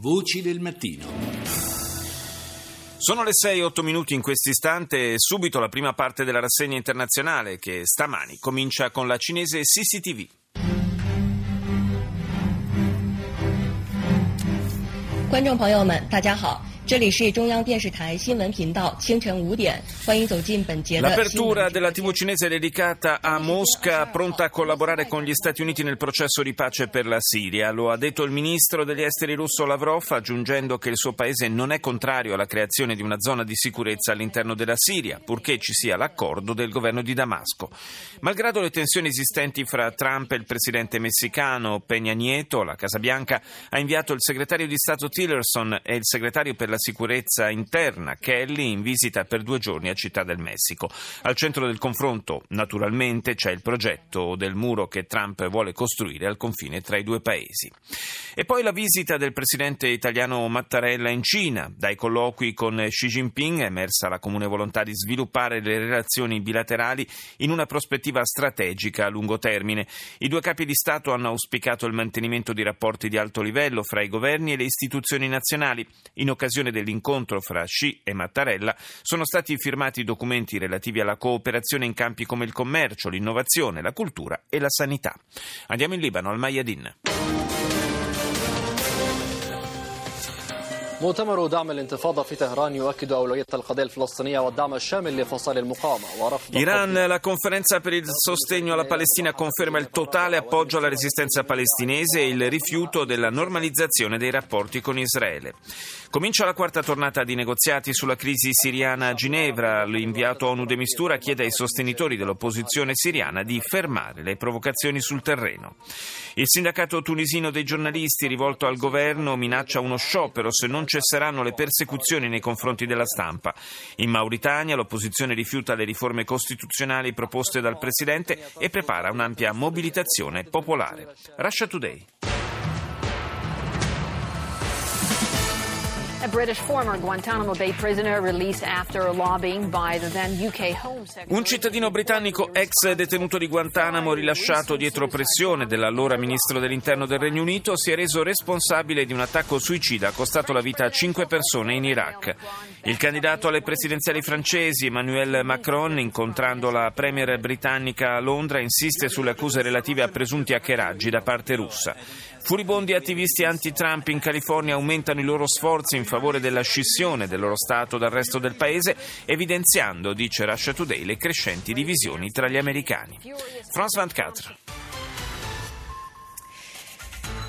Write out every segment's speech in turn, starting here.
Voci del mattino. Sono le 6-8 minuti in questo istante e subito la prima parte della rassegna internazionale che stamani comincia con la cinese CCTV. 观 L'apertura della TV cinese è dedicata a Mosca, pronta a collaborare con gli Stati Uniti nel processo di pace per la Siria. Lo ha detto il ministro degli esteri russo Lavrov, aggiungendo che il suo paese non è contrario alla creazione di una zona di sicurezza all'interno della Siria, purché ci sia l'accordo del governo di Damasco. Malgrado le tensioni esistenti fra Trump e il presidente messicano Peña Nieto, la Casa Bianca ha inviato il segretario di Stato Tillerson e il segretario per la sicurezza interna Kelly in visita per due giorni a Città del Messico. Al centro del confronto, naturalmente, c'è il progetto del muro che Trump vuole costruire al confine tra i due paesi. E poi la visita del presidente italiano Mattarella in Cina. Dai colloqui con Xi Jinping è emersa la comune volontà di sviluppare le relazioni bilaterali in una prospettiva strategica a lungo termine. I due capi di Stato hanno auspicato il mantenimento di rapporti di alto livello fra i governi e le istituzioni nazionali. In occasione dell'incontro fra Xi e Mattarella sono stati firmati documenti relativi alla cooperazione in campi come il commercio, l'innovazione, la cultura e la sanità. Andiamo in Libano, al Mayadin. مؤتمر دعم الانتفاضة في طهران يؤكد أولوية القضية الفلسطينية والدعم الشامل لفصائل المقاومة ورفض Iran, la conferenza per il sostegno alla Palestina conferma il totale appoggio alla resistenza palestinese e il rifiuto della normalizzazione dei rapporti con Israele. Comincia la quarta tornata di negoziati sulla crisi siriana a Ginevra. L'inviato ONU de Mistura chiede ai sostenitori dell'opposizione siriana di fermare le provocazioni sul terreno. Il sindacato tunisino dei giornalisti rivolto al governo minaccia uno sciopero se non cesseranno le persecuzioni nei confronti della stampa. In Mauritania l'opposizione rifiuta le riforme costituzionali proposte dal presidente e prepara un'ampia mobilitazione popolare. Russia Today. A British former Guantanamo Bay prisoner released after lobbying by the then UK Home Secretary. Un cittadino britannico ex detenuto di Guantanamo rilasciato dietro pressione dell'allora ministro dell'interno del Regno Unito si è reso responsabile di un attacco suicida costato la vita a cinque persone in Iraq. Il candidato alle presidenziali francesi Emmanuel Macron, incontrando la premier britannica a Londra, insiste sulle accuse relative a presunti hackeraggi da parte russa. Furibondi attivisti anti-Trump in California aumentano i loro sforzi in favore della scissione del loro Stato dal resto del paese, evidenziando, dice Russia Today, le crescenti divisioni tra gli americani. France 24.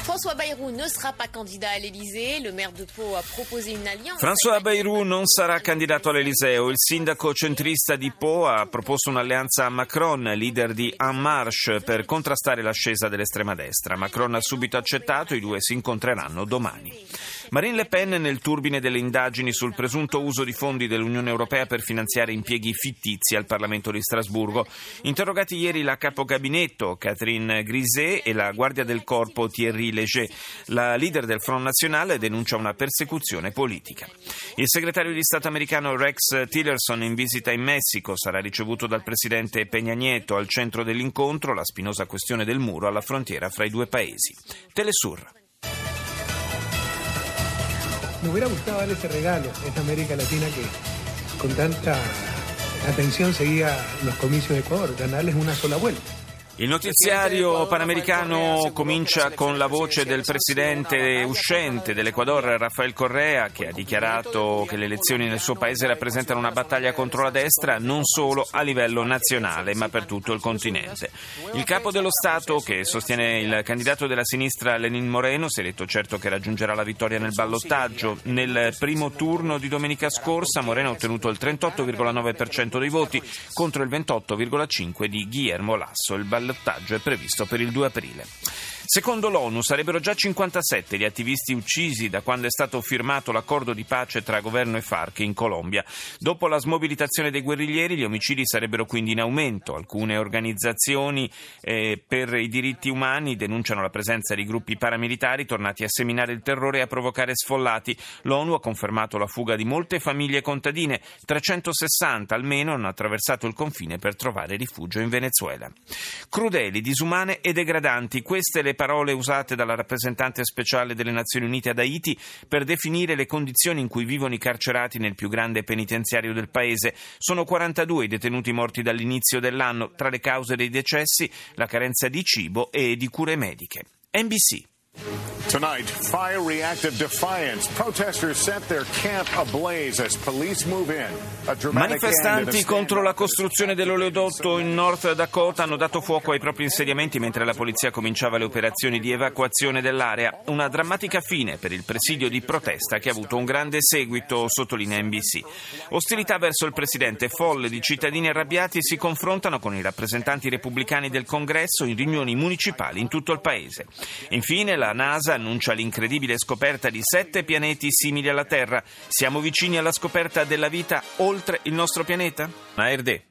François Bayrou ne sera pas candidat à l'Elysée. Le maire de Pau a proposé une alliance. François Bayrou non sarà candidato all'Eliseo. Il sindaco centrista di Po ha proposto un'alleanza a Macron, leader di En Marche, per contrastare l'ascesa dell'estrema destra. Macron ha subito accettato, i due si incontreranno domani. Marine Le Pen nel turbine delle indagini sul presunto uso di fondi dell'Unione Europea per finanziare impieghi fittizi al Parlamento di Strasburgo. Interrogati ieri la capogabinetto Catherine Griset e la guardia del corpo Thierry Léger. La leader del Front National denuncia una persecuzione politica. Il segretario di Stato americano Rex Tillerson in visita in Messico sarà ricevuto dal presidente Peña Nieto al centro dell'incontro, la spinosa questione del muro alla frontiera fra i due paesi. Telesur. Me hubiera gustado darle ese regalo a esta América Latina que con tanta atención seguía los comicios de Ecuador, ganarles una sola vuelta. Il notiziario panamericano comincia con la voce del presidente uscente dell'Ecuador, Rafael Correa, che ha dichiarato che le elezioni nel suo paese rappresentano una battaglia contro la destra non solo a livello nazionale, ma per tutto il continente. Il capo dello Stato, che sostiene il candidato della sinistra Lenin Moreno, si è detto certo che raggiungerà la vittoria nel ballottaggio. Nel primo turno di domenica scorsa Moreno ha ottenuto il 38,9% dei voti contro il 28,5% di Guillermo Lasso. Il ballottaggio è previsto per il 2 aprile. Secondo l'ONU sarebbero già 57 gli attivisti uccisi da quando è stato firmato l'accordo di pace tra governo e FARC in Colombia. Dopo la smobilitazione dei guerriglieri gli omicidi sarebbero quindi in aumento. Alcune organizzazioni eh, per i diritti umani denunciano la presenza di gruppi paramilitari tornati a seminare il terrore e a provocare sfollati. L'ONU ha confermato la fuga di molte famiglie contadine, 360 almeno hanno attraversato il confine per trovare rifugio in Venezuela. Crudeli, disumane e degradanti, queste le parole usate dalla rappresentante speciale delle Nazioni Unite ad Haiti per definire le condizioni in cui vivono i carcerati nel più grande penitenziario del paese. Sono 42 i detenuti morti dall'inizio dell'anno, tra le cause dei decessi la carenza di cibo e di cure mediche. NBC Tonight, fire reactive defiance. Protesters set their camp ablaze as police move in. Manifestanti contro la costruzione dell'oleodotto in North Dakota hanno dato fuoco ai propri insediamenti mentre la polizia cominciava le operazioni di evacuazione dell'area. Una drammatica fine per il presidio di protesta che ha avuto un grande seguito, sottolinea NBC. Ostilità verso il presidente, folle di cittadini arrabbiati si confrontano con i rappresentanti repubblicani del Congresso in riunioni municipali in tutto il paese. Infine la NASA annuncia l'incredibile scoperta di sette pianeti simili alla Terra. Siamo vicini alla scoperta della vita oltre il nostro pianeta? ARD.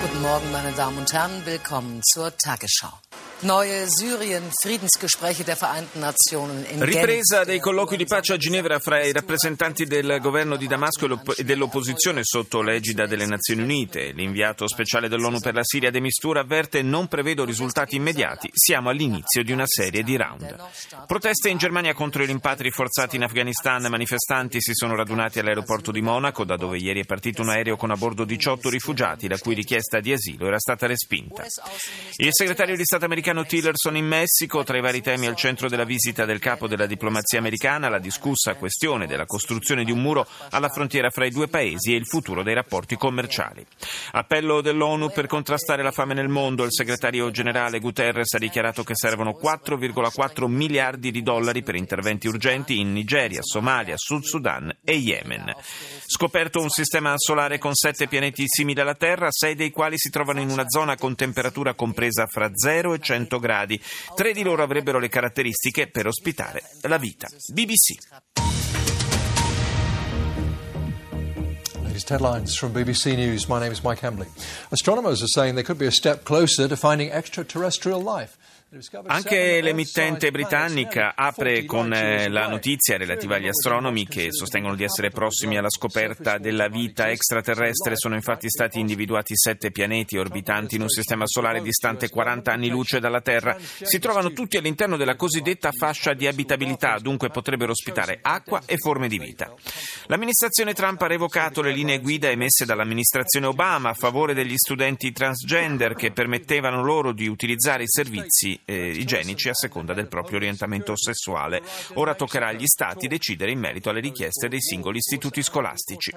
Guten Morgen, meine Damen und Herren. Willkommen zur Tagesschau. Neue Syrien-Friedensgespräche der Vereinten Nationen in Ripresa dei colloqui di pace a Ginevra fra i rappresentanti del governo di Damasco e dell'opposizione sotto l'egida delle Nazioni Unite. L'inviato speciale dell'ONU per la Siria De Mistura avverte non prevedo risultati immediati, siamo all'inizio di una serie di round. Proteste in Germania contro i rimpatri forzati in Afghanistan. Manifestanti si sono radunati all'aeroporto di Monaco, da dove ieri è partito un aereo con a bordo 18 rifugiati, la cui richiesta di asilo era stata respinta. Il segretario di Stato americano americano Tillerson in Messico, tra i vari temi al centro della visita del capo della diplomazia americana, la discussa questione della costruzione di un muro alla frontiera fra i due paesi e il futuro dei rapporti commerciali. Appello dell'ONU per contrastare la fame nel mondo. Il segretario generale Guterres ha dichiarato che servono 4,4 miliardi di dollari per interventi urgenti in Nigeria, Somalia, Sud Sudan e Yemen. Scoperto un sistema solare con sette pianeti simili alla Terra, sei dei quali si trovano in una zona con temperatura compresa fra 0 e 100 100 gradi. Tre di loro avrebbero le caratteristiche per ospitare la vita. BBC. Headlines from BBC News. My name is Mike Hambley. Astronomers are saying they could be a step closer to finding extraterrestrial life. Anche l'emittente britannica apre con eh, la notizia relativa agli astronomi che sostengono di essere prossimi alla scoperta della vita extraterrestre. Sono infatti stati individuati sette pianeti orbitanti in un sistema solare distante 40 anni luce dalla Terra. Si trovano tutti all'interno della cosiddetta fascia di abitabilità, dunque potrebbero ospitare acqua e forme di vita. L'amministrazione Trump ha revocato le linee guida emesse dall'amministrazione Obama a favore degli studenti transgender che permettevano loro di utilizzare i servizi eh, igienici a seconda del proprio orientamento sessuale. Ora toccherà agli Stati decidere in merito alle richieste dei singoli istituti scolastici.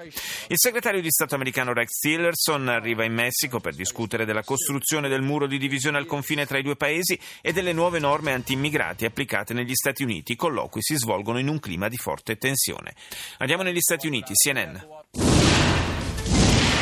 Il segretario di Stato americano Rex Tillerson arriva in Messico per discutere della costruzione del muro di divisione al confine tra i due paesi e delle nuove norme anti-immigrati applicate negli Stati Uniti. I colloqui si svolgono in un clima di forte tensione. Andiamo negli Stati Uniti, CNN.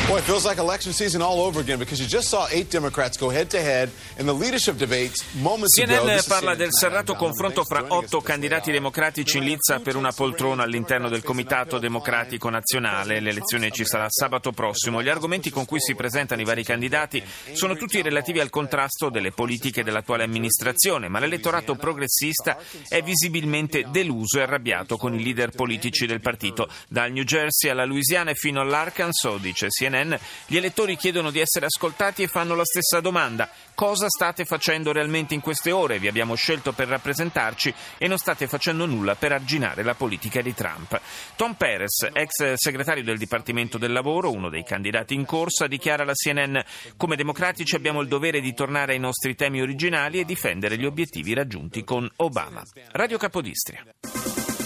Boy, it feels like election season all over again because you just saw eight Democrats go head to head in the leadership debates moments CNN ago. parla del serrato confronto fra otto candidati democratici in lizza per una poltrona all'interno del Comitato Democratico Nazionale. L'elezione ci sarà sabato prossimo. Gli argomenti con cui si presentano i vari candidati sono tutti relativi al contrasto delle politiche dell'attuale amministrazione, ma l'elettorato progressista è visibilmente deluso e arrabbiato con i leader politici del partito. Dal New Jersey alla Louisiana e fino all'Arkansas, dice CNN, CNN, gli elettori chiedono di essere ascoltati e fanno la stessa domanda. Cosa state facendo realmente in queste ore? Vi abbiamo scelto per rappresentarci e non state facendo nulla per arginare la politica di Trump. Tom Perez, ex segretario del Dipartimento del Lavoro, uno dei candidati in corsa, dichiara alla CNN come democratici abbiamo il dovere di tornare ai nostri temi originali e difendere gli obiettivi raggiunti con Obama. Radio Capodistria.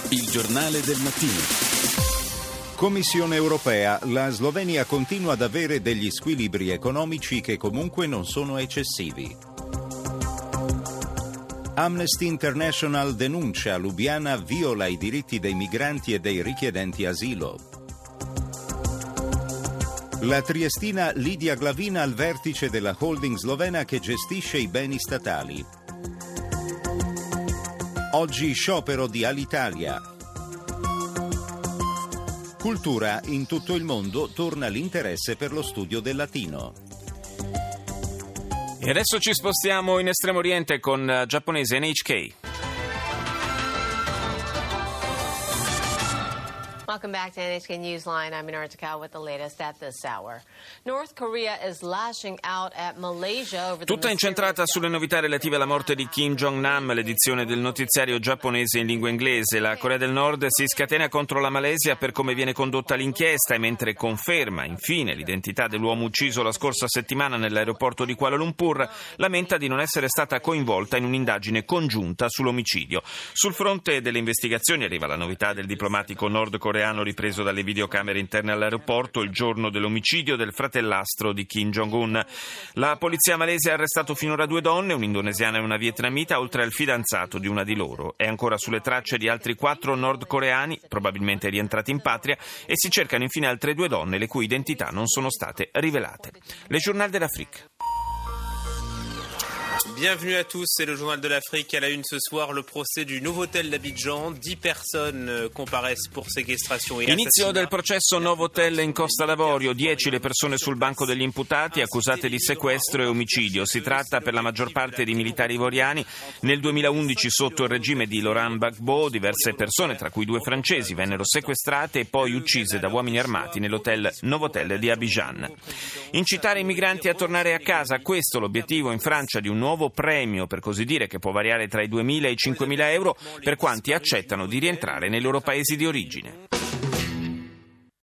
Il giornale del mattino. Commissione europea. La Slovenia continua ad avere degli squilibri economici che comunque non sono eccessivi. Amnesty International denuncia Lubiana viola i diritti dei migranti e dei richiedenti asilo. La triestina Lidia Glavina al vertice della holding slovena che gestisce i beni statali. Oggi sciopero di Alitalia. Cultura in tutto il mondo torna l'interesse per lo studio del latino. E adesso ci spostiamo in Estremo Oriente con uh, giapponese NHK. Welcome back to NHK Newsline. I'm Minara Takao with the latest at this hour. North Korea is lashing out at Malaysia over Tutta incentrata sulle novità relative alla morte di Kim Jong-nam, l'edizione del notiziario giapponese in lingua inglese. La Corea del Nord si scatena contro la Malesia per come viene condotta l'inchiesta e mentre conferma, infine, l'identità dell'uomo ucciso la scorsa settimana nell'aeroporto di Kuala Lumpur, lamenta di non essere stata coinvolta in un'indagine congiunta sull'omicidio. Sul fronte delle investigazioni arriva la novità del diplomatico nordcoreano coreano ripreso dalle videocamere interne all'aeroporto il giorno dell'omicidio del fratellastro di Kim Jong-un. La polizia malese ha arrestato finora due donne, un'indonesiana e una vietnamita, oltre al fidanzato di una di loro. È ancora sulle tracce di altri quattro nordcoreani, probabilmente rientrati in patria, e si cercano infine altre due donne le cui identità non sono state rivelate. Le Journal de l'Afrique. Bienvenue à tous, c'est le journal de l'Afrique. À la une ce soir, le procès du Novotel d'Abidjan. Dix personnes euh, comparaissent pour séquestration et Inizio del processo Novotel in Costa d'Avorio. Dieci le persone sul banco degli imputati accusate di sequestro e omicidio. Si tratta per la maggior parte di militari ivoriani. Nel 2011, sotto il regime di Laurent Gbagbo, diverse persone, tra cui due francesi, vennero sequestrate e poi uccise da uomini armati nell'hotel Novotel di Abidjan. Incitare i migranti a tornare a casa, questo l'obiettivo in Francia di un nuovo nuovo premio, per così dire, che può variare tra i 2.000 e i 5.000 euro per quanti accettano di rientrare nei loro paesi di origine.